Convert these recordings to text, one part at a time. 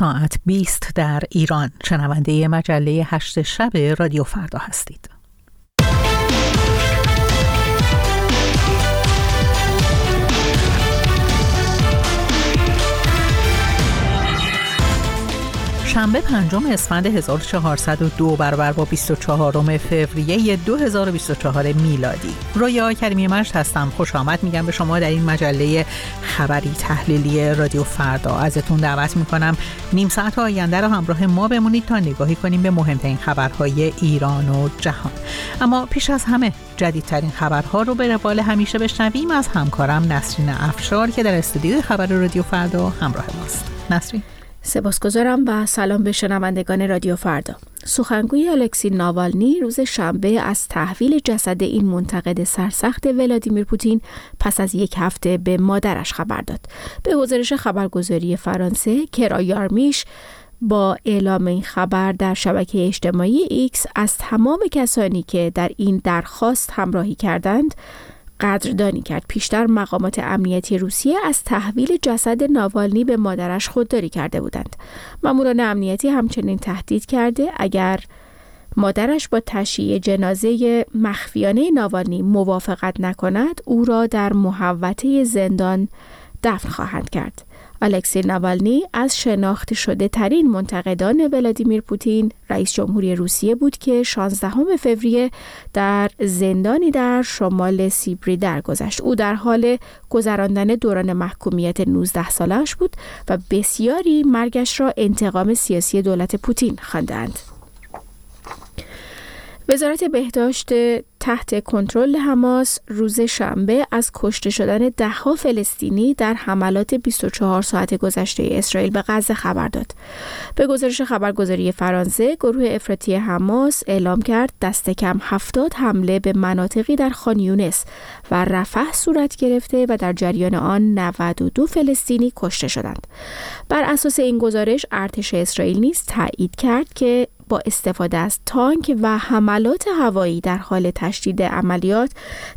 ساعت 20 در ایران شنونده مجله هشت شب رادیو فردا هستید. شنبه پنجم اسفند 1402 برابر با 24 فوریه 2024 میلادی. رویا کریمی مشت هستم. خوش آمد. میگم به شما در این مجله خبری تحلیلی رادیو فردا. ازتون دعوت می‌کنم. نیم ساعت آینده را همراه ما بمونید تا نگاهی کنیم به مهمترین خبرهای ایران و جهان. اما پیش از همه جدیدترین خبرها رو به روال همیشه بشنویم. از همکارم نسرین افشار که در استودیوی خبر رادیو فردا همراه ماست. نسرین. سپاسگزارم و سلام به شنوندگان رادیو فردا. سخنگوی الکسی ناوالنی روز شنبه از تحویل جسد این منتقد سرسخت ولادیمیر پوتین پس از یک هفته به مادرش خبر داد. به گزارش خبرگزاری فرانسه کیرا یارمیش با اعلام این خبر در شبکه اجتماعی ایکس از تمام کسانی که در این درخواست همراهی کردند قدردانی کرد. پیشتر مقامات امنیتی روسیه از تحویل جسد ناوالنی به مادرش خودداری کرده بودند. ماموران امنیتی همچنین تهدید کرده اگر مادرش با تشییع جنازه مخفیانه ناوالنی موافقت نکند او را در محوطه زندان دفن خواهند کرد. الکسی نوالنی از شناخته شده ترین منتقدان ولادیمیر پوتین رئیس جمهوری روسیه بود که 16 فوریه در زندانی در شمال سیبری درگذشت. او در حال گذراندن دوران محکومیت 19 سالش بود و بسیاری مرگش را انتقام سیاسی دولت پوتین خواندند. وزارت بهداشت تحت کنترل حماس روز شنبه از کشته شدن دهها فلسطینی در حملات 24 ساعت گذشته اسرائیل به غزه خبر داد. به گزارش خبرگزاری فرانسه، گروه افراطی حماس اعلام کرد دست کم 70 حمله به مناطقی در خان یونس و رفح صورت گرفته و در جریان آن 92 فلسطینی کشته شدند. بر اساس این گزارش ارتش اسرائیل نیز تایید کرد که با استفاده از تانک و حملات هوایی در حال تشدید عملیات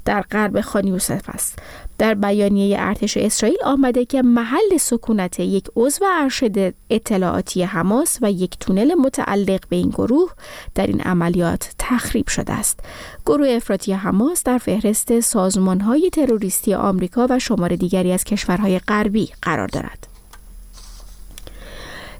در غرب خان یوسف است. در بیانیه ارتش اسرائیل آمده که محل سکونت یک عضو ارشد اطلاعاتی حماس و یک تونل متعلق به این گروه در این عملیات تخریب شده است. گروه افراطی حماس در فهرست سازمانهای تروریستی آمریکا و شمار دیگری از کشورهای غربی قرار دارد.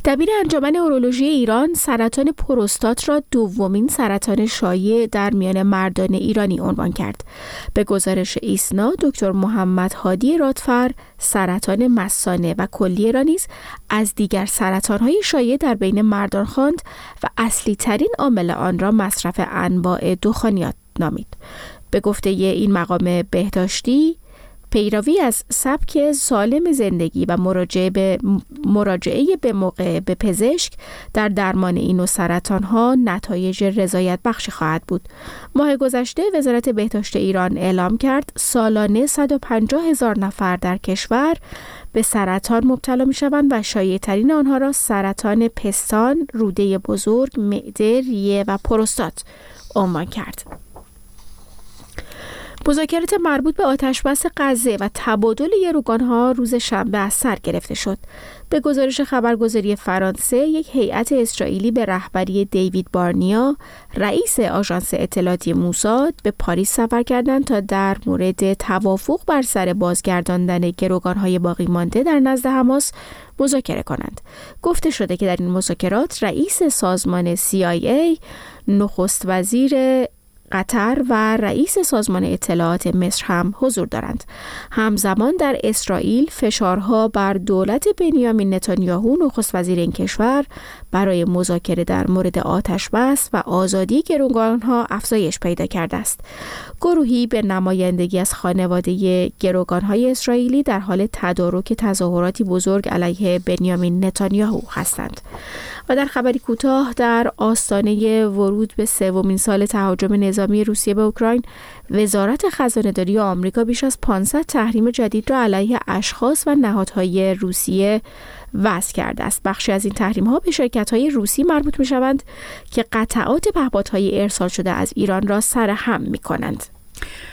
دبیر انجمن اورولوژی ایران سرطان پروستات را دومین سرطان شایع در میان مردان ایرانی عنوان کرد. به گزارش ایسنا دکتر محمد هادی رادفر سرطان مسانه و کلیه را نیز از دیگر سرطانهای شایع در بین مردان خواند و اصلی ترین عامل آن را مصرف انواع دخانیات نامید. به گفته این مقام بهداشتی پیروی از سبک سالم زندگی و مراجعه به, مراجعه به موقع به پزشک در درمان این و سرطان ها نتایج رضایت بخشی خواهد بود. ماه گذشته وزارت بهداشت ایران اعلام کرد سالانه 150 هزار نفر در کشور به سرطان مبتلا می شوند و شایع ترین آنها را سرطان پستان، روده بزرگ، معده، ریه و پروستات عنوان کرد. مذاکرات مربوط به آتشبس غزه و تبادل ها روز شنبه از سر گرفته شد. به گزارش خبرگزاری فرانسه، یک هیئت اسرائیلی به رهبری دیوید بارنیا، رئیس آژانس اطلاعاتی موساد، به پاریس سفر کردند تا در مورد توافق بر سر بازگرداندن های باقی مانده در نزد حماس مذاکره کنند. گفته شده که در این مذاکرات رئیس سازمان CIA، نخست وزیر قطر و رئیس سازمان اطلاعات مصر هم حضور دارند. همزمان در اسرائیل فشارها بر دولت بنیامین نتانیاهو نخست وزیر این کشور برای مذاکره در مورد آتش بس و آزادی گروگانها افزایش پیدا کرده است. گروهی به نمایندگی از خانواده گروگانهای اسرائیلی در حال تدارک تظاهراتی بزرگ علیه بنیامین نتانیاهو هستند. و در خبری کوتاه در آستانه ورود به سومین سال تهاجم نظامی روسیه به اوکراین وزارت خزانهداری آمریکا بیش از 500 تحریم جدید را علیه اشخاص و نهادهای روسیه وضع کرده است. بخشی از این تحریم ها به شرکت های روسی مربوط می شوند که قطعات پهپادهای ارسال شده از ایران را سرهم می کنند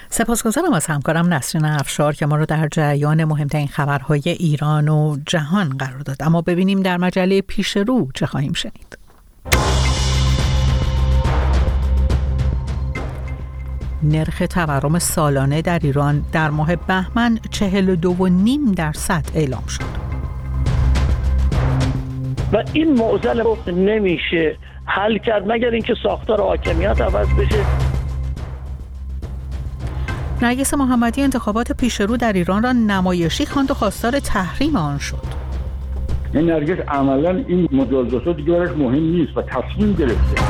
سپاسگزارم از همکارم نسرین افشار که ما رو در جریان مهمترین خبرهای ایران و جهان قرار داد. اما ببینیم در مجله پیش رو چه خواهیم شنید. نرخ تورم سالانه در ایران در ماه بهمن 42.5 درصد اعلام شد. و این معضل نمیشه حل کرد مگر اینکه ساختار حاکمیت عوض بشه؟ نرگس محمدی انتخابات پیشرو در ایران را نمایشی خواند و خواستار تحریم آن شد. این نرگس عملا این مجازات دیگه مهم نیست و تصمیم گرفته.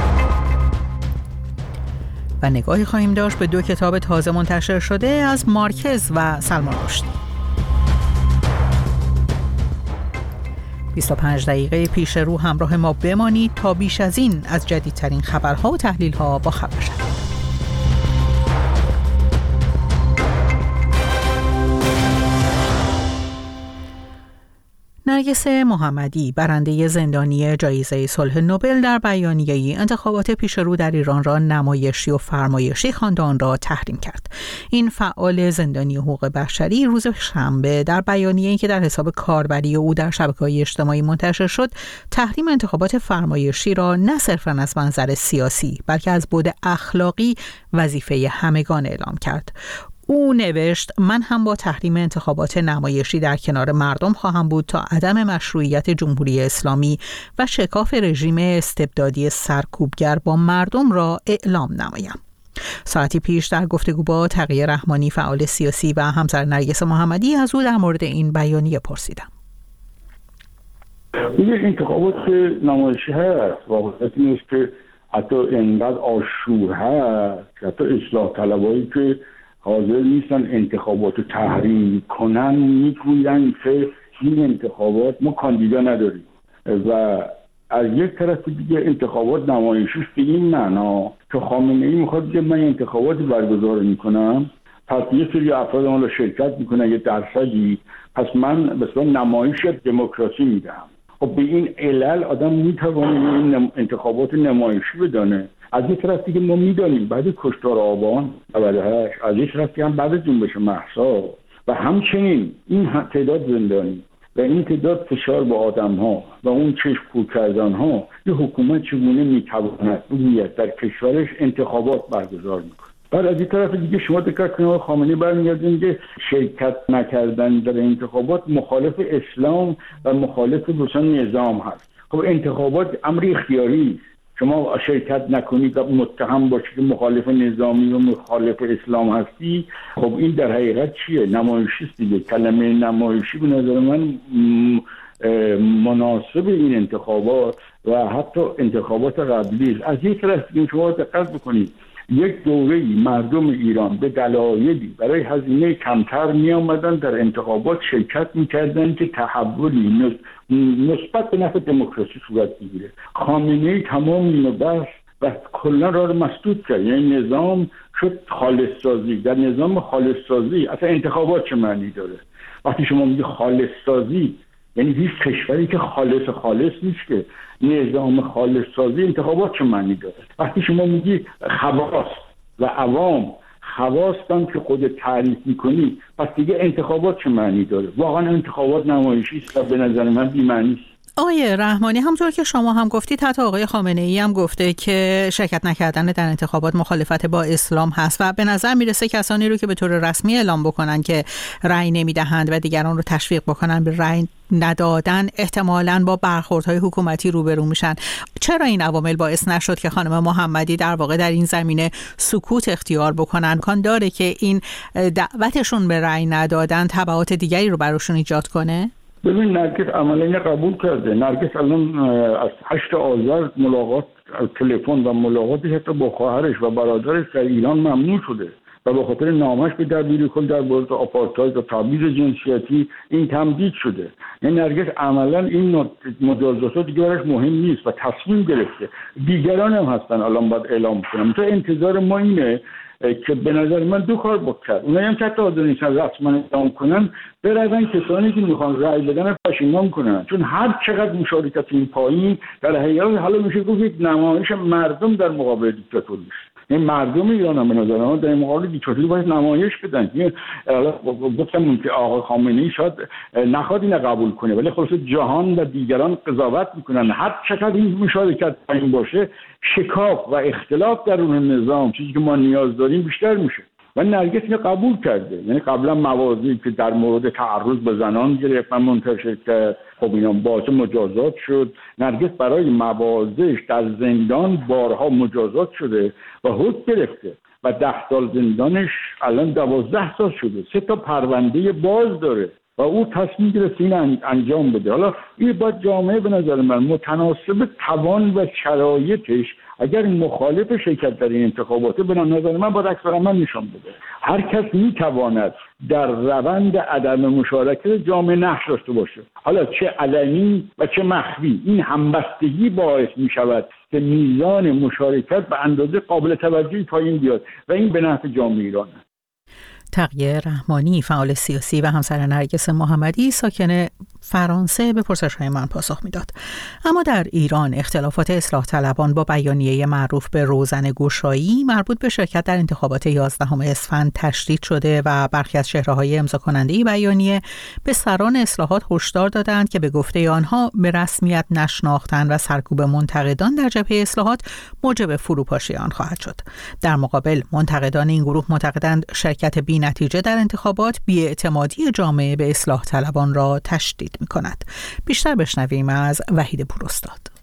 و نگاهی خواهیم داشت به دو کتاب تازه منتشر شده از مارکز و سلمان رشدی. 25 دقیقه پیش رو همراه ما بمانید تا بیش از این از جدیدترین خبرها و تحلیلها با خبر شد. نرگس محمدی برنده زندانی جایزه صلح نوبل در بیانیه‌ای انتخابات پیشرو در ایران را نمایشی و فرمایشی خواند را تحریم کرد. این فعال زندانی حقوق بشری روز شنبه در بیانیه‌ای که در حساب کاربری او در شبکه‌های اجتماعی منتشر شد تحریم انتخابات فرمایشی را نه صرفا از منظر سیاسی بلکه از بود اخلاقی وظیفه همگان اعلام کرد. او نوشت من هم با تحریم انتخابات نمایشی در کنار مردم خواهم بود تا عدم مشروعیت جمهوری اسلامی و شکاف رژیم استبدادی سرکوبگر با مردم را اعلام نمایم. ساعتی پیش در گفتگو با تقیه رحمانی فعال سیاسی و همسر نرگس محمدی از او در مورد این بیانیه پرسیدم. این انتخابات نمایشی هست واقعیت نیست که حتی انقدر آشور هست حتی اصلاح طلبایی که حاضر نیستن انتخابات رو تحریم کنن می‌گوین که این انتخابات ما کاندیدا نداریم. و از یک طرف دیگه انتخابات نمایشی به این معنا که خامنه ای می‌خواد بگه من انتخاباتی برگزار می‌کنم پس یه سری افراد ما شرکت می‌کنن یه درصدی. پس من به نمایش دموکراسی میدم خب به این علل آدم می‌توانه این انتخابات نمایشی بدانه. از یک طرف دیگه ما می‌دانیم بعد کشتار آبان 98 از یک طرف هم بعد جنبش محسا. و همچنین این تعداد زندانی و این تعداد فشار به آدم ها و اون چشم پور کردن ها یه حکومت چگونه می‌تواند نیت در کشورش انتخابات برگزار می‌کنه بعد از این طرف دیگه شما دقت کنید خامنه‌ای برمیگردین که شرکت نکردن در انتخابات مخالف اسلام و مخالف روشن نظام هست. خب انتخابات امر اختیاری شما شرکت نکنید و متهم باشید که مخالف نظامی و مخالف اسلام هستی خب این در حقیقت چیه؟ نمایشی دیگه. کلمه نمایشی به نظر من مناسب این انتخابات و حتی انتخابات قبلی از یک طرف شما دقت بکنید یک دوره مردم ایران به دلایلی برای هزینه کمتر می آمدن در انتخابات شرکت می‌کردن که تحولی نسبت به نفع دموکراسی صورت بگیره خامنه تمام اینو بس و کلا را رو مسدود کرد. یعنی نظام شد خالص سازی در نظام خالص سازی اصلا انتخابات چه معنی داره؟ وقتی شما میگی خالص سازی یعنی هیچ کشوری که خالص خالص نیست که نظام خالص سازی انتخابات چه معنی داره؟ وقتی شما میگی خواست و عوام خواستم که خود تعریف می‌کنی پس دیگه انتخابات چه معنی داره؟ واقعا انتخابات نمایشی است به نظر من بیمعنی است. آقای رحمانی همطور که شما هم گفتید حتی آقای خامنه ای هم گفته که شرکت نکردن در انتخابات مخالفت با اسلام هست و به نظر می‌رسه کسانی رو که به طور رسمی اعلام بکنن که رأی نمی‌دهند و دیگران رو تشویق بکنن به رأی ندادن احتمالا با برخوردهای حکومتی روبرو میشن. چرا این عوامل باعث نشد که خانم محمدی در واقع در این زمینه سکوت اختیار بکنن؟ کان داره که این دعوتشون به رأی ندادن تبعات دیگری رو براشون ایجاد کنه؟ ببین نرگس عملا قبول کرده. نرگس الان از هشت آذر ملاقات تلفن و ملاقاتش حتی با خواهرش و برادرش در ایران ممنوع شده. و به خاطر نامش به دبیری کل در مورد آپارتاید و تبعیض جنسیتی این تمدید شده. یعنی نرگس عملا این مجازات دیگه براش مهم نیست و تصمیم گرفته. دیگران هم هستن الان باید اعلام کنم. تو انتظار ما اینه که به نظر من دو کار بکرد اونایی هم که حتی حاضر نیستن رسما اعلام کنن برون کسانی که می‌خوان رأی بدن پشیمان کنن. چون هر چقدر مشارکت این پایین در حقیقت حالا میشه گفت یک نمایش مردم در مقابل دیکتاتوری این مردم ایران هم به نظر من در مقابل دیکتاتوری باید نمایش بدن. گفتم که آقا خامنه ای شاید نخواد اینو قبول کنه ولی خلاص جهان و دیگران قضاوت می‌کنن. هر چقدر این مشارکت این باشه شکاف و اختلاف در اون نظام چیزی که ما نیاز داریم بیشتر میشه. و نرگس اینو قبول کرده. یعنی قبلا موازی که در مورد تعرض به زنان گرفت و منتشر کرد. خب اینا باعث مجازات شد. نرگس برای موازش در زندان بارها مجازات شده و حد گرفته و ده سال زندانش الان دوازده سال شده. سه تا پرونده باز داره و او تصمیم گرفت این انجام بده. حالا این باید جامعه به نظر من متناسب توان و شرایطش اگر مخالف شرکت در این انتخابات به نظر من باید اکثر من نشان بده. هر کس می‌تواند در روند عدم مشارکت جامعه نقش داشته باشه. حالا چه علنی و چه مخفی. این همبستگی باعث می شود که میزان مشارکت به اندازه قابل توجهی پایین بیاد و این به نفع جامعه ایران است تقیه رحمانی فعال سیاسی و همسر نرگس محمدی ساکن فرانسه به پرسش های من پاسخ می‌داد. اما در ایران اختلافات اصلاح طلبان با بیانیه معروف به روزن گشایی مربوط به شرکت در انتخابات 11 اسفند تشدید شده و برخی از های امضا کننده بیانیه به سران اصلاحات هشدار دادند که به گفته آنها به رسمیت نشناختن و سرکوب منتقدان در جبهه اصلاحات موجب فروپاشی آن خواهد شد. در مقابل منتقدان این گروه معتقدند شرکت بی نتیجه در انتخابات بیاعتمادی جامعه به اصلاح طلبان را تشدید می کند. بیشتر بشنویم از وحید پوراستاد.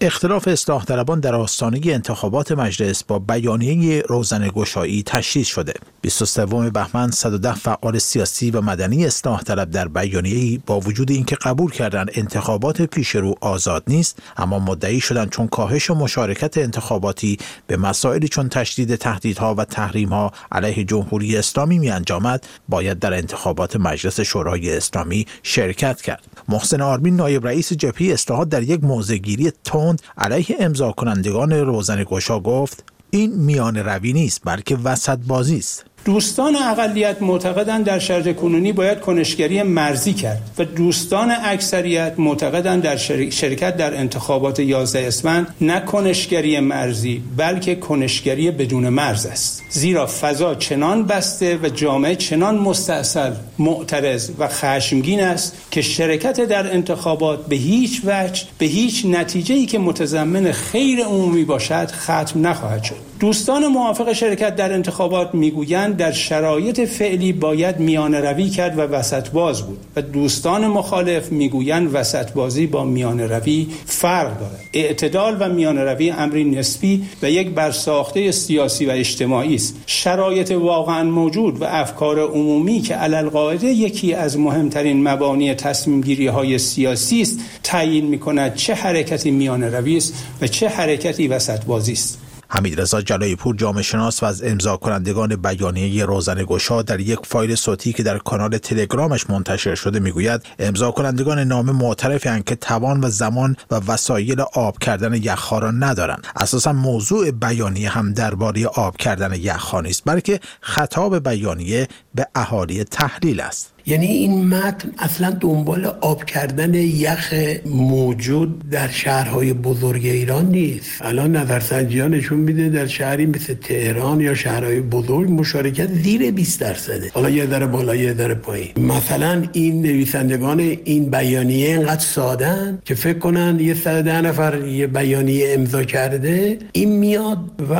اختلاف اصلاح طلبان در آستانه انتخابات مجلس با بیانیه روزن گشایی تشدید شده. 23 بهمن 110 فعال سیاسی و مدنی اصلاح طلب در بیانیه با وجود اینکه قبول کردن انتخابات پیشرو آزاد نیست اما مدعی شدند چون کاهش مشارکت انتخاباتی به مسائلی چون تشدید تهدیدها و تحریمها علیه جمهوری اسلامی می انجامد باید در انتخابات مجلس شورای اسلامی شرکت کرد. محسن آرمین نایب رئیس جبهه اصلاحات در یک موضعگیری تند علیه امضا کنندگان روزن گشا گفت این میان روی نیست بلکه وسط بازی است. دوستان اقلیت معتقدند در شرط کنونی باید کنشگری مرزی کرد و دوستان اکثریت معتقدند در شرکت در انتخابات 11 اسفند نه کنشگری مرزی بلکه کنشگری بدون مرز است. زیرا فضا چنان بسته و جامعه چنان مستاصل معترض و خشمگین است که شرکت در انتخابات به هیچ وجه به هیچ نتیجه ای که متضمن خیر عمومی باشد ختم نخواهد شد. دوستان موافق شرکت در انتخابات می‌گویند در شرایط فعلی باید میان روی کرد و وسط باز بود و دوستان مخالف می‌گویند وسط بازی با میان روی فرق دارد. اعتدال و میان روی امری نسبی و یک برساخته سیاسی و اجتماعی است. شرایط واقعا موجود و افکار عمومی که علل یکی از مهمترین مبانی تصمیم گیری های سیاسی است تعیین می کند چه حرکتی میان روی است و چه حرکتی وسط بازی است. حمیدرضا جلایی پور جامعه شناس و از امضا کنندگان بیانیه روزن گشا در یک فایل صوتی که در کانال تلگرامش منتشر شده می‌گوید امضا کنندگان نامه معترفی که توان و زمان و وسایل آب کردن یخها را ندارند. اساسا موضوع بیانیه هم درباره آب کردن یخها نیست بلکه خطاب بیانیه به اهالی تحلیل است. یعنی این متن اصلا دنبال آب کردن یخ موجود در شهرهای بزرگ ایران نیست. الان نظرسنجی ها نشون میده در شهری مثل تهران یا شهرهای بزرگ مشارکت زیر 20 درصده حالا یه در بالا یه در پایین. مثلا این نویسندگان این بیانیه اینقدر سادن که فکر کنن یه ده نفر یه بیانیه امضا کرده این میاد و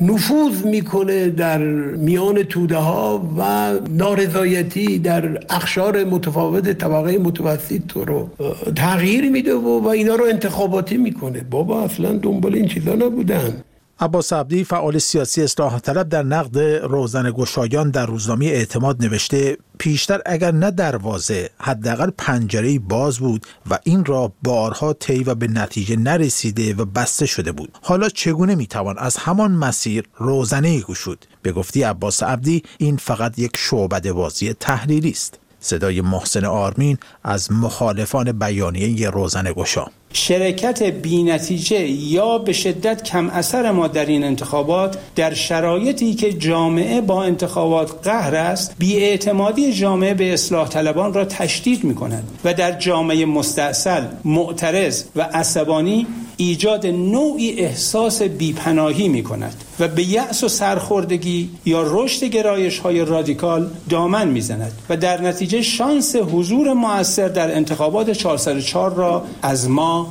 نفوذ می‌کنه در میان توده ها و نارضایتی در اخشار متفاوت طبقه متوسط تو رو تغییر میده و, و اینا رو انتخاباتی می‌کنه. بابا اصلا دنبال این چیزا نبودن. عباس عبدی فعال سیاسی اصلاح طلب در نقد روزن گشایان در روزنامه اعتماد نوشته پیشتر اگر نه دروازه حداقل پنجره باز بود و این را بارها طی و به نتیجه نرسیده و بسته شده بود. حالا چگونه می‌توان از همان مسیر روزنه گشود؟ به گفتی عباس عبدی این فقط یک شعبده بازی تحلیلی است. صدای محسن آرمین از مخالفان بیانیه روزن گشا. شرکت بینتیجه یا به شدت کم اثر ما در این انتخابات در شرایطی که جامعه با انتخابات قهر است بیاعتمادی جامعه به اصلاح طلبان را تشدید می کند و در جامعه مستاصل معترض و عصبانی ایجاد نوعی احساس بیپناهی می کند و به یأس و سرخوردگی یا رشد گرایش های رادیکال دامن می‌زند و در نتیجه شانس حضور موثر در انتخابات 404 را از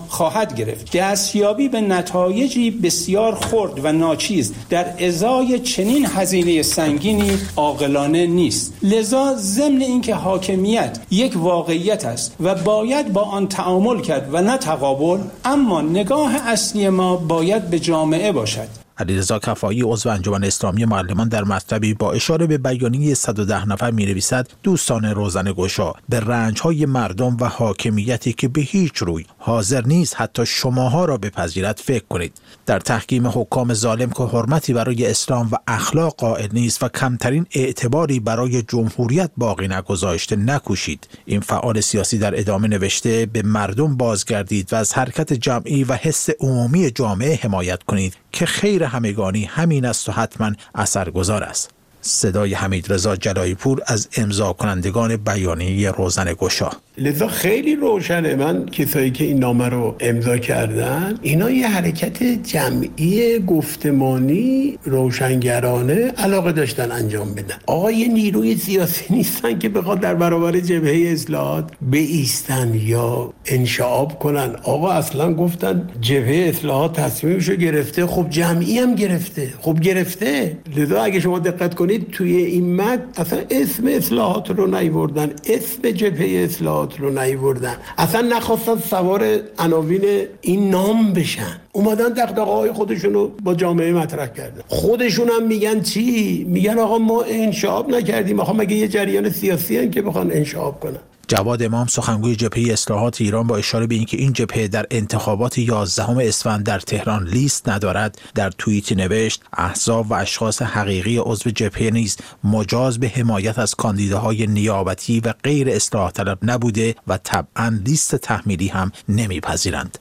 خواهد گرفت. دستیابی به نتایجی بسیار خرد و ناچیز. در ازای چنین هزینه سنگینی عاقلانه نیست. لذا ضمن اینکه حاکمیت یک واقعیت است و باید با آن تعامل کرد و نه تقابل اما نگاه اصلی ما باید به جامعه باشد. علیرضا کفایی عضو انجمن اسلامی معلمان در مطلبی با اشاره به بیانیه 110 نفر می نویسد دوستان روزن گشا به رنج های مردم و حاکمیتی که به هیچ روی حاضر نیست حتی شماها را بپذیرد فکر کنید. در تحکیم حکام ظالم که حرمتی برای اسلام و اخلاق قائل نیست و کمترین اعتباری برای جمهوریت باقی نگذاشته نکوشید. این فعال سیاسی در ادامه نوشته به مردم بازگردید و از حرکت جمعی و حس عمومی جامعه حمایت کنید که خیر همگانی همین است و حتما اثرگذار است. صدای حمید رضا جلایی پور از امضا کنندگان بیانیه روزن گشا لذا خیلی روشنه. من کسایی که این نامه رو امضا کردن اینا یه حرکت جمعی گفتمانی روشنگرانه علاقه داشتن انجام بدن. آقا یه نیروی سیاسی نیستن که بخواد در برابر جبهه اصلاحات ایستن یا انشعاب کنن. آقا اصلا گفتن جبهه اصلاحات تصمیمشو گرفته. خب جمعی هم گرفته. خب گرفته. لذا اگه شما دقت کنید توی این مد اصلا اسم اصلاحات رو نیوردن اسم جبهه اصلاحات رو نیوردن. اصلا نخواستن سوار عناوین این نام بشن. اومدن دقدقه های خودشون رو با جامعه مطرح کردن. خودشون هم میگن چی؟ میگن آقا ما انشاب نکردیم. آقا مگه یه جریان سیاسی هن که بخوان انشاب کنن؟ جواد امام سخنگوی جبهه اصلاحات ایران با اشاره به اینکه این جبهه در انتخابات 11 اسفند در تهران لیست ندارد در توییتی نوشت احزاب و اشخاص حقیقی عضو جبهه نیز مجاز به حمایت از کاندیداهای نیابتی و غیر اصلاح طلب نبوده و طبعا لیست تحمیلی هم نمیپذیرند.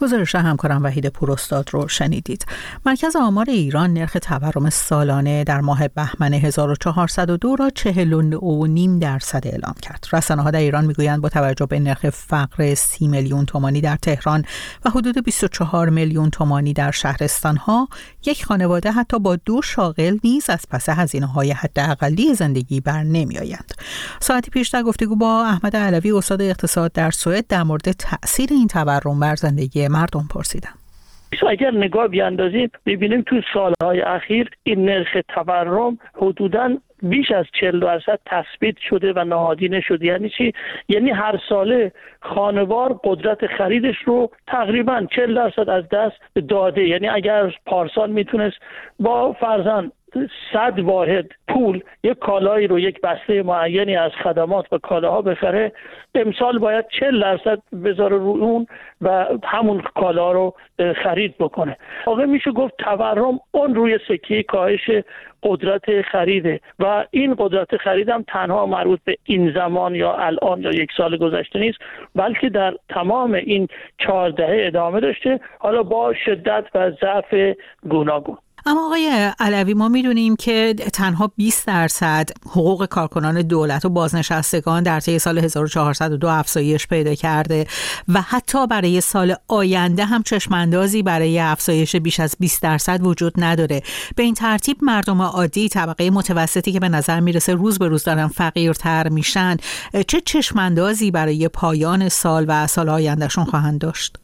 گزارش همکارم وحید پوراستاد رو شنیدید. مرکز آمار ایران نرخ تورم سالانه در ماه بهمن 1402 را 49.5 درصد اعلام کرد. رسانه ها در ایران می‌گویند با توجه به نرخ فقر 30 میلیون تومانی در تهران و حدود 24 میلیون تومانی در شهرستان ها یک خانواده حتی با دو شاغل نیز از پس هزینه های حداقلی زندگی بر نمی آیند. ساعتی پیش در گفتگو با احمد علوی استاد اقتصاد در سوئد در مورد تاثیر این تورم بر زندگی مردم پرسیدم اگر نگاه بیاندازیم ببینیم تو سالهای اخیر این نرخ تورم حدودا بیش از 40 درصد تثبیت شده و نهادی نشده یعنی چی؟ یعنی هر ساله خانوار قدرت خریدش رو تقریبا 40 درصد از دست داده. یعنی اگر پارسال می‌تونست با فرزن صد واحد پول یک کالایی رو یک بسته معینی از خدمات و کالاها بخره امسال باید چل درصد بذاره رو اون و همون کالا رو خرید بکنه. واقع میشه گفت تورم اون روی سکه کاهش قدرت خریده و این قدرت خرید هم تنها مربوط به این زمان یا الان یا یک سال گذشته نیست بلکه در تمام این چهار دهه ادامه داشته. حالا با شدت و ضعف گوناگون. اما آقای علوی ما می‌دونیم که تنها 20 درصد حقوق کارکنان دولت و بازنشستگان در طی سال 1402 افزایش پیدا کرده و حتی برای سال آینده هم چشماندازی برای افزایش بیش از 20 درصد وجود نداره. به این ترتیب مردم عادی طبقه متوسطی که به نظر می‌رسه روز به روز دارن فقیرتر میشن چه چشماندازی برای پایان سال و سال آیندهشون خواهند داشت؟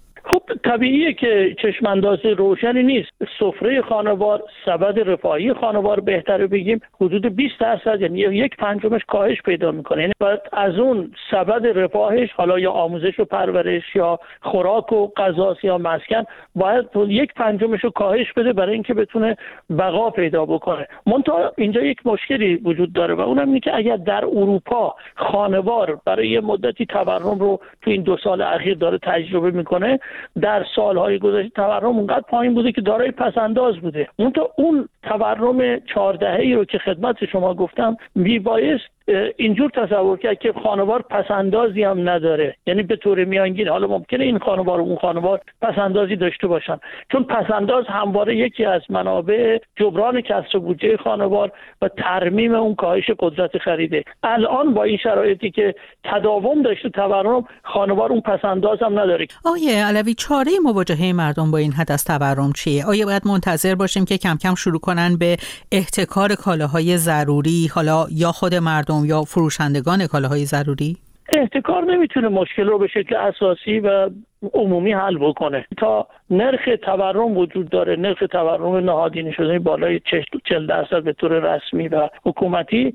طبیعیه که چشمانداز روشنی نیست. سفره خانوار سبد رفاهی خانوار بهتره بگیم. حدود 20 درصد یعنی یک پنجمش کاهش پیدا می‌کنه. یعنی باید از اون سبد رفاهش حالا یا آموزش و پرورش یا خوراک و غذا یا مسکن باید یک پنجمش رو کاهش بده برای اینکه بتونه بقا پیدا بکنه. منتها اینجا یک مشکلی وجود داره و اونم اینه که اگر در اروپا خانوار برای مدتی تورم رو تو این دو سال اخیر داره تجربه می‌کنه در سالهای گذشته تورم اونقدر پایین بوده که دارای پسنداز بوده. اون تا اون تورم چهاردهه ای رو که خدمت شما گفتم میبایست اینجور تصور کرد که خانوار پسندازی هم نداره. یعنی به طور میانگین حالا ممکنه این خانوار و اون خانوار پسندازی داشته باشن. چون پسنداز همواره یکی از منابع جبران کسر بودجه خانوار و ترمیم اون کاهش قدرت خریده. الان با این شرایطی که تداوم داشته تورم خانوار اون پسنداز هم نداره. آیه علوی چاره مواجهه مردم با این حد از تورم چیه؟ آیا باید منتظر باشیم که کم کم شروع کنن به احتکار کالاهای ضروری حالا یا خود مردم یا فروشندگان کالاهای ضروری؟ احتکار نمی‌تونه مشکل رو به شکل اساسی و عمومی حل بکنه. تا نرخ تورم وجود داره نرخ تورم نهادینه شده بالای 40 درصد به طور رسمی و حکومتی.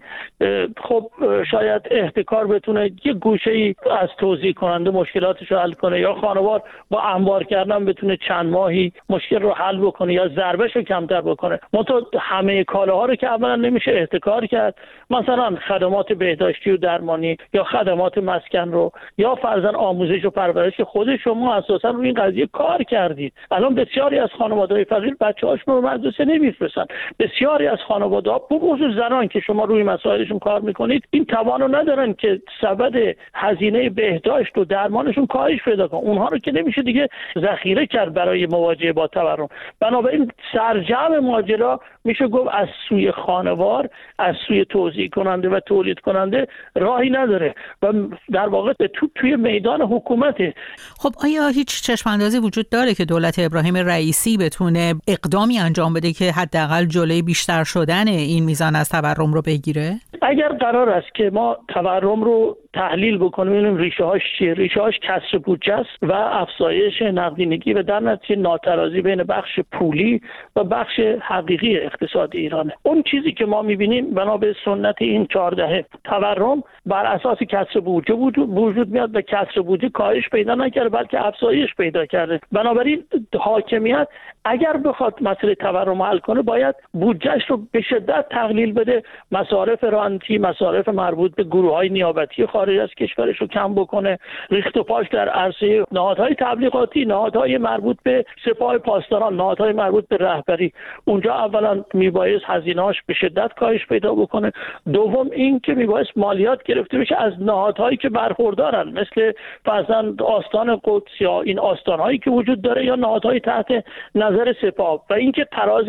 خب شاید احتکار بتونه یه گوشه ای از توضیح کننده مشکلاتش رو حل کنه یا خانوار با انبار کردن بتونه چند ماهی مشکل رو حل بکنه یا ضربش رو کمتر بکنه. منتها همه کالاها رو که اولا نمیشه احتکار کرد. مثلا خدمات بهداشتی و درمانی یا خدمات مسکن رو یا فرزن آموزش و پرورش خود شما اساسا روی این قضیه کار کردید. الان بسیاری از خانواده های فقیر بچه هاشون رو مدرسه نمیفرستن. بسیاری از خانواده ها بخصوص زنان که شما روی مسائلشون کار می‌کنید این توانو ندارن که سبد هزینه بهداشت و درمانشون کاهش پیدا کن اونها رو که نمیشه دیگه ذخیره کرد برای مواجهه با تورم. بنابراین سرجم ماجرا میشه گفت از سوی خانوار از سوی توضیح کننده و تولید کننده راهی نداره. و در واقع تو توی میدان حکومته. خب آیا هیچ چشم اندازی وجود داره که دولت ابراهیم رئیسی بتونه اقدامی انجام بده که حداقل جلوی بیشتر شدن این میزان از تورم رو بگیره؟ اگر قرار است که ما تورم رو تحلیل بکنیم ببینیم ریشه هاش چیه؟ ریشه هاش کسر بودجه است و افزایش نقدینگی و در نتیجه ناترازی بین بخش پولی و بخش حقیقی اقتصاد ایرانه. اون چیزی که ما می‌بینیم بنا به سنت این چهار دهه تورم بر اساس کسر بودجه وجود میاد و کسر بودجه کاهش پیدا نکرده افزایش پیدا کرده. بنابراین حاکمیت اگر بخواد مسئله تورم حل کنه باید بودجهش رو به شدت تقلیل بده. مصارف رانتی مصارف مربوط به گروه های نیابتی خارج از کشورش رو کم بکنه. ریخت و پاش در عرصه نهادهای تبلیغاتی نهادهای مربوط به سپاه پاسداران نهادهای مربوط به رهبری. اونجا اولا میبایست هزینهاش به شدت کاهش پیدا بکنه. دوم این که میبایست مالیات گرفته بشه از نهادهایی که برخوردارن مثل فرزند آستان قدس یا این آستانهایی که وجود داره یا نهادهای تحت نظر سپاه. و اینکه تراز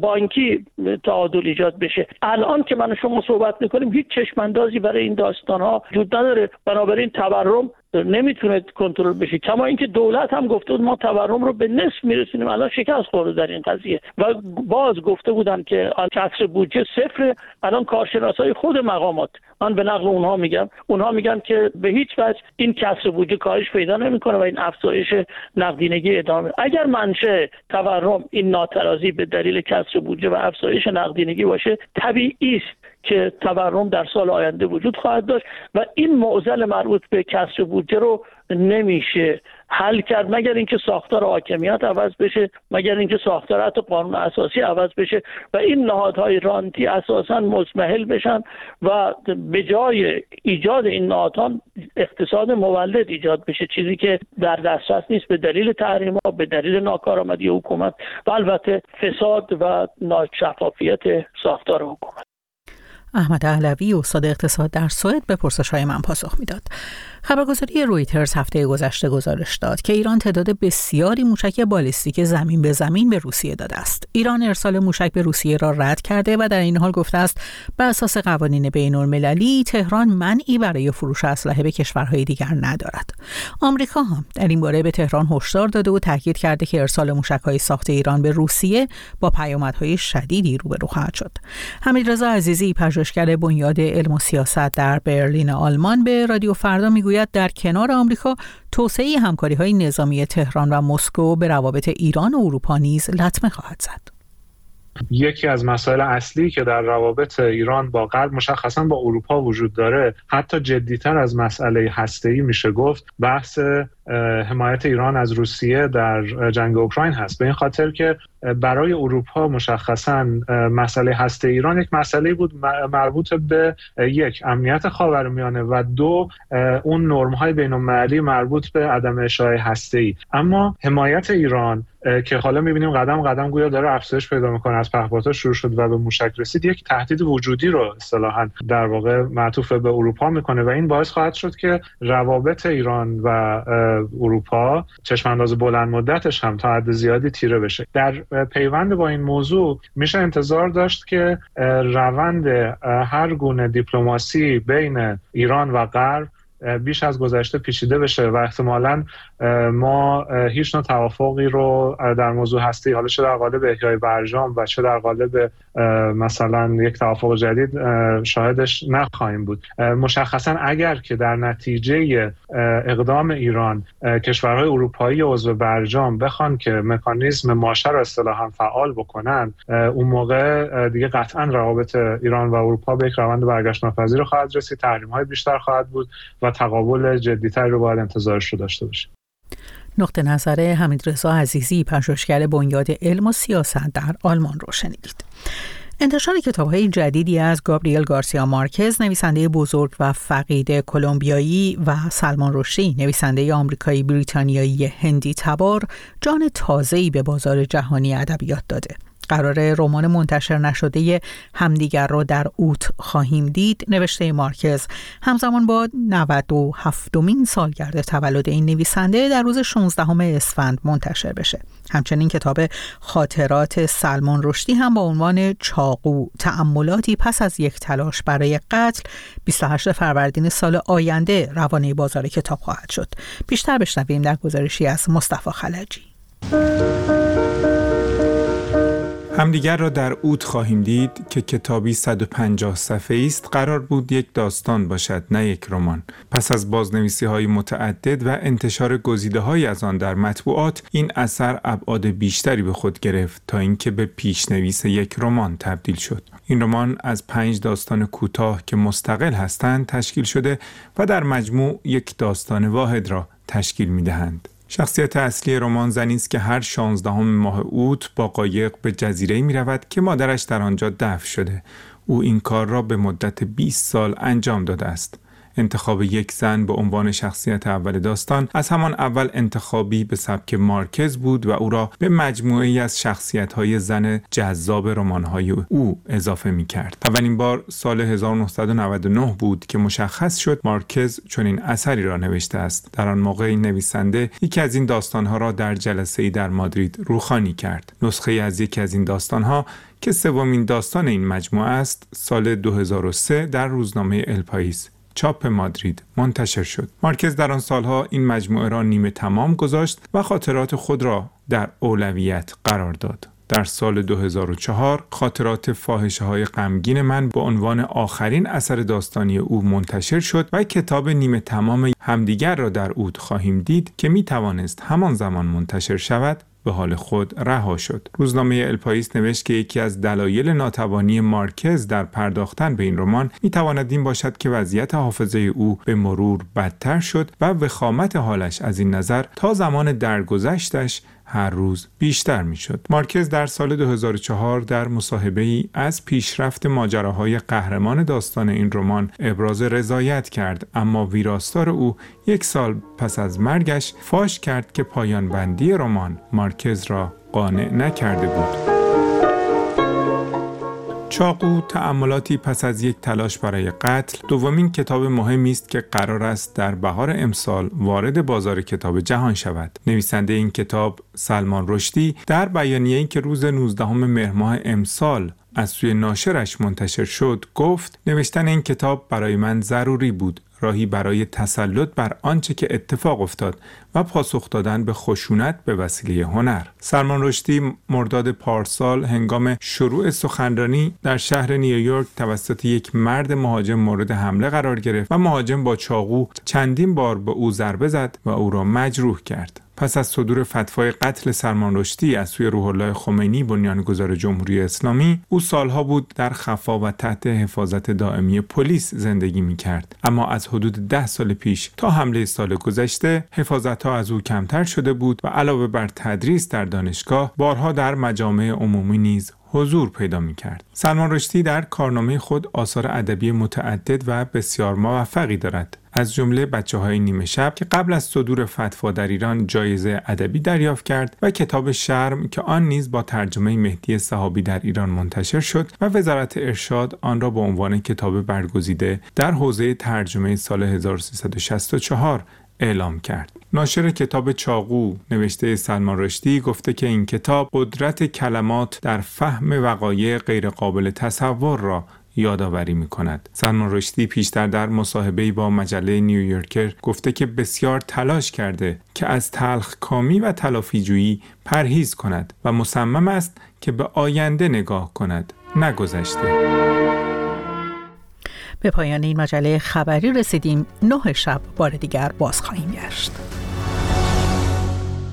بانکی تعادل ایجاد بشه. الان که من شما صحبت می‌کنیم هیچ چشماندازی برای این داستان ها وجود نداره. بنابراین تورم نمی‌تونه کنترل بشه. کما اینکه دولت هم گفته بود ما تورم رو به نصف میرسونیم. الان شکست خورده در این قضیه. و باز گفته بودن که کسر بودجه صفر. الان کارشناسای خود مقامات. من به نقل اونها میگم. اونها میگن که به هیچ وجه این کسر بودجه کاهش پیدا نمی‌کنه و این افزایش نقدینگی ادامه. اگر منشه تورم این ناترازی به دلیل کسر بودجه و افزایش نقدینگی باشه طبیعی است. که تورم در سال آینده وجود خواهد داشت و این معضل مربوط به کسر بودجه رو نمیشه حل کرد مگر اینکه ساختار حاکمیت عوض بشه مگر اینکه ساختار حتی قانون اساسی عوض بشه و این نهادهای رانتی اساسا مزمحل بشن و به جای ایجاد این نهادها اقتصاد مولد ایجاد بشه چیزی که در دسترس نیست به دلیل تحریم ها به دلیل ناکارآمدی حکومت و البته فساد و ناشفافیت ساختار حکومت. احمد علوی استاد اقتصاد در سوئد به پرسش های من پاسخ می‌داد. خبرگزاری رویترز هفته گذشته گزارش داد که ایران تعداد بسیاری موشک بالستیک زمین به زمین به روسیه داده است. ایران ارسال موشک به روسیه را رد کرده و در این حال گفته است به اساس قوانین بین المللی تهران منعی برای فروش اسلحه به کشورهای دیگر ندارد. آمریکا هم در این باره به تهران هشدار داده و تاکید کرده که ارسال موشکهای ساخت ایران به روسیه با پیامدهای شدیدی روبرو خواهد شد. حمیدرضا عزیزی پژوهشگر بنیاد علم و سیاست در برلین آلمان به رادیو فردا می‌گوید در کنار آمریکا توسعه همکاری های نظامی تهران و مسکو به روابط ایران و اروپا نیز لطمه خواهد زد. یکی از مسائل اصلی که در روابط ایران با غرب مشخصا با اروپا وجود داره حتی جدیتر از مسئله هسته‌ای میشه گفت بحث حمایت ایران از روسیه در جنگ اوکراین هست. به این خاطر که برای اروپا مشخصا مسئله هسته ایران یک مسئله بود مربوط به یک امنیت خاورمیانه و دو اون نرم های بین مربوط به عدم اشاعه هسته ای اما حمایت ایران که حالا می‌بینیم قدم قدم گویا داره افزایش پیدا می‌کنه از پهپادها شروع شد و به موشک رسید یک تهدید وجودی رو اصطلاحا در واقع معطوف به اروپا می‌کنه و این باعث خواهد شد که روابط ایران و اروپا چشم انداز بلند مدتش هم تا حد زیادی تیره بشه. در پیوند با این موضوع میشه انتظار داشت که روند هر گونه دیپلماسی بین ایران و غرب بیش از گذشته پیچیده بشه و احتمالا ما هیچ نوع توافقی رو در موضوع هستی حالا چه در قالب احیای برجام و چه در قالب مثلا یک توافق جدید شاهدش نخواهیم بود. مشخصا اگر که در نتیجه اقدام ایران کشورهای اروپایی عضو برجام بخوان که مکانیزم ماشه رو اصطلاحا فعال بکنن اون موقع دیگه قطعا روابط ایران و اروپا به یک روند برگشت ناپذیر خواهد رسید تحریم های بیشتر خواهد بود و تقابل جدیتری رو باید انتظارش رو داشته باشیم. نقطه نظر حمید رضا عزیزی پژوهشگر بنیاد علم و سیاست در آلمان رو شنیدید. انتشار کتاب های جدیدی از گابریل گارسیا مارکز نویسنده بزرگ و فقید کلمبیایی و سلمان رشدی نویسنده آمریکایی بریتانیایی هندی تبار جان تازه‌ای به بازار جهانی ادبیات داده. قرار رمان منتشر نشده همدیگر را در اوت خواهیم دید نوشته مارکز. همزمان با 97 مین سالگرد تولد این نویسنده در روز 16 اسفند منتشر بشه. همچنین کتاب خاطرات سلمان رشدی هم با عنوان چاقو تأملاتی پس از یک تلاش برای قتل 28 فروردین سال آینده روانه بازار کتاب خواهد شد. بیشتر بشنویم در گزارشی از مصطفی خلجی. همدیگر را در اوت خواهیم دید که کتابی 150 صفحه است قرار بود یک داستان باشد نه یک رمان. پس از بازنویسی های متعدد و انتشار گزیده های از آن در مطبوعات این اثر ابعاد بیشتری به خود گرفت تا اینکه به پیشنویس یک رمان تبدیل شد. این رمان از پنج داستان کوتاه که مستقل هستند تشکیل شده و در مجموع یک داستان واحد را تشکیل می دهند. شخصیت اصلی رمان زنی است که هر شانزدهم ماه اوت با قایق به جزیره می رود که مادرش در آنجا دفن شده. او این کار را به مدت 20 سال انجام داده است. انتخاب یک زن به عنوان شخصیت اول داستان از همان اول انتخابی به سبک مارکز بود و او را به مجموعه از شخصیت های زن جذاب رمان های او اضافه می کرد. اولین بار سال 1999 بود که مشخص شد مارکز چنین اثری را نوشته است. در آن موقع این نویسنده یکی از این داستان ها را در جلسه ای در مادرید روخانی کرد. نسخه از یکی از این داستان ها که سومین داستان این مجموعه است سال 2003 در روزنامه الپایس چاپ مادرید منتشر شد. مارکز در آن سالها این مجموعه را نیمه تمام گذاشت و خاطرات خود را در اولویت قرار داد. در سال 2004 خاطرات فاحشه های غمگین من به عنوان آخرین اثر داستانی او منتشر شد و کتاب نیمه تمام همدیگر را در اود خواهیم دید که می توانست همان زمان منتشر شود به حال خود رها شد. روزنامه الپایس نوشت که یکی از دلایل ناتوانی مارکز در پرداختن به این رمان می تواند این باشد که وضعیت حافظه او به مرور بدتر شد و وخامت حالش از این نظر تا زمان درگذشتش هر روز بیشتر می شد. مارکز در سال 2004 در مصاحبه ای از پیشرفت ماجراهای قهرمان داستان این رمان ابراز رضایت کرد اما ویراستار او یک سال پس از مرگش فاش کرد که پایان بندی رمان مارکز را قانع نکرده بود. چاقو تأملاتی پس از یک تلاش برای قتل. دومین کتاب مهمی است که قرار است در بهار امسال وارد بازار کتاب جهان شود. نویسنده این کتاب سلمان رشدی در بیانیه‌ای که روز 19 مهر امسال از سوی ناشرش منتشر شد گفت نوشتن این کتاب برای من ضروری بود. راهی برای تسلط بر آنچه که اتفاق افتاد و پاسخ دادن به خشونت به وسیله هنر. سلمان رشدی مرداد پارسال هنگام شروع سخنرانی در شهر نیویورک توسط یک مرد مهاجم مورد حمله قرار گرفت و مهاجم با چاقو چندین بار به او ضربه زد و او را مجروح کرد. پس از صدور فتوای قتل سلمان رشدی از سوی روح الله خمینی بنیانگذار جمهوری اسلامی او سالها بود در خفا و تحت حفاظت دائمی پلیس زندگی می کرد اما از حدود ده سال پیش تا حمله سال گذشته حفاظت ها از او کمتر شده بود و علاوه بر تدریس در دانشگاه بارها در مجامع عمومی نیز حضور پیدا می کرد. سلمان رشدی در کارنامه خود آثار ادبی متعدد و بسیار موفقی دارد. از جمله بچه های نیمه شب که قبل از صدور فتوا در ایران جایزه ادبی دریافت کرد و کتاب شرم که آن نیز با ترجمه مهدی صحابی در ایران منتشر شد و وزارت ارشاد آن را به عنوان کتاب برگزیده در حوزه ترجمه سال 1364 اعلام کرد. ناشر کتاب چاقو نوشته سلمان رشدی گفته که این کتاب قدرت کلمات در فهم وقایع غیرقابل تصور را یادآوری می کند. سلمان رشدی پیشتر در مصاحبه با مجله نیویورکر گفته که بسیار تلاش کرده که از تلخ کامی و تلافیجویی پرهیز کند و مصمم است که به آینده نگاه کند نگذشته. به پایان این مجله خبری رسیدیم نه شب بار دیگر باز خواهیم گشت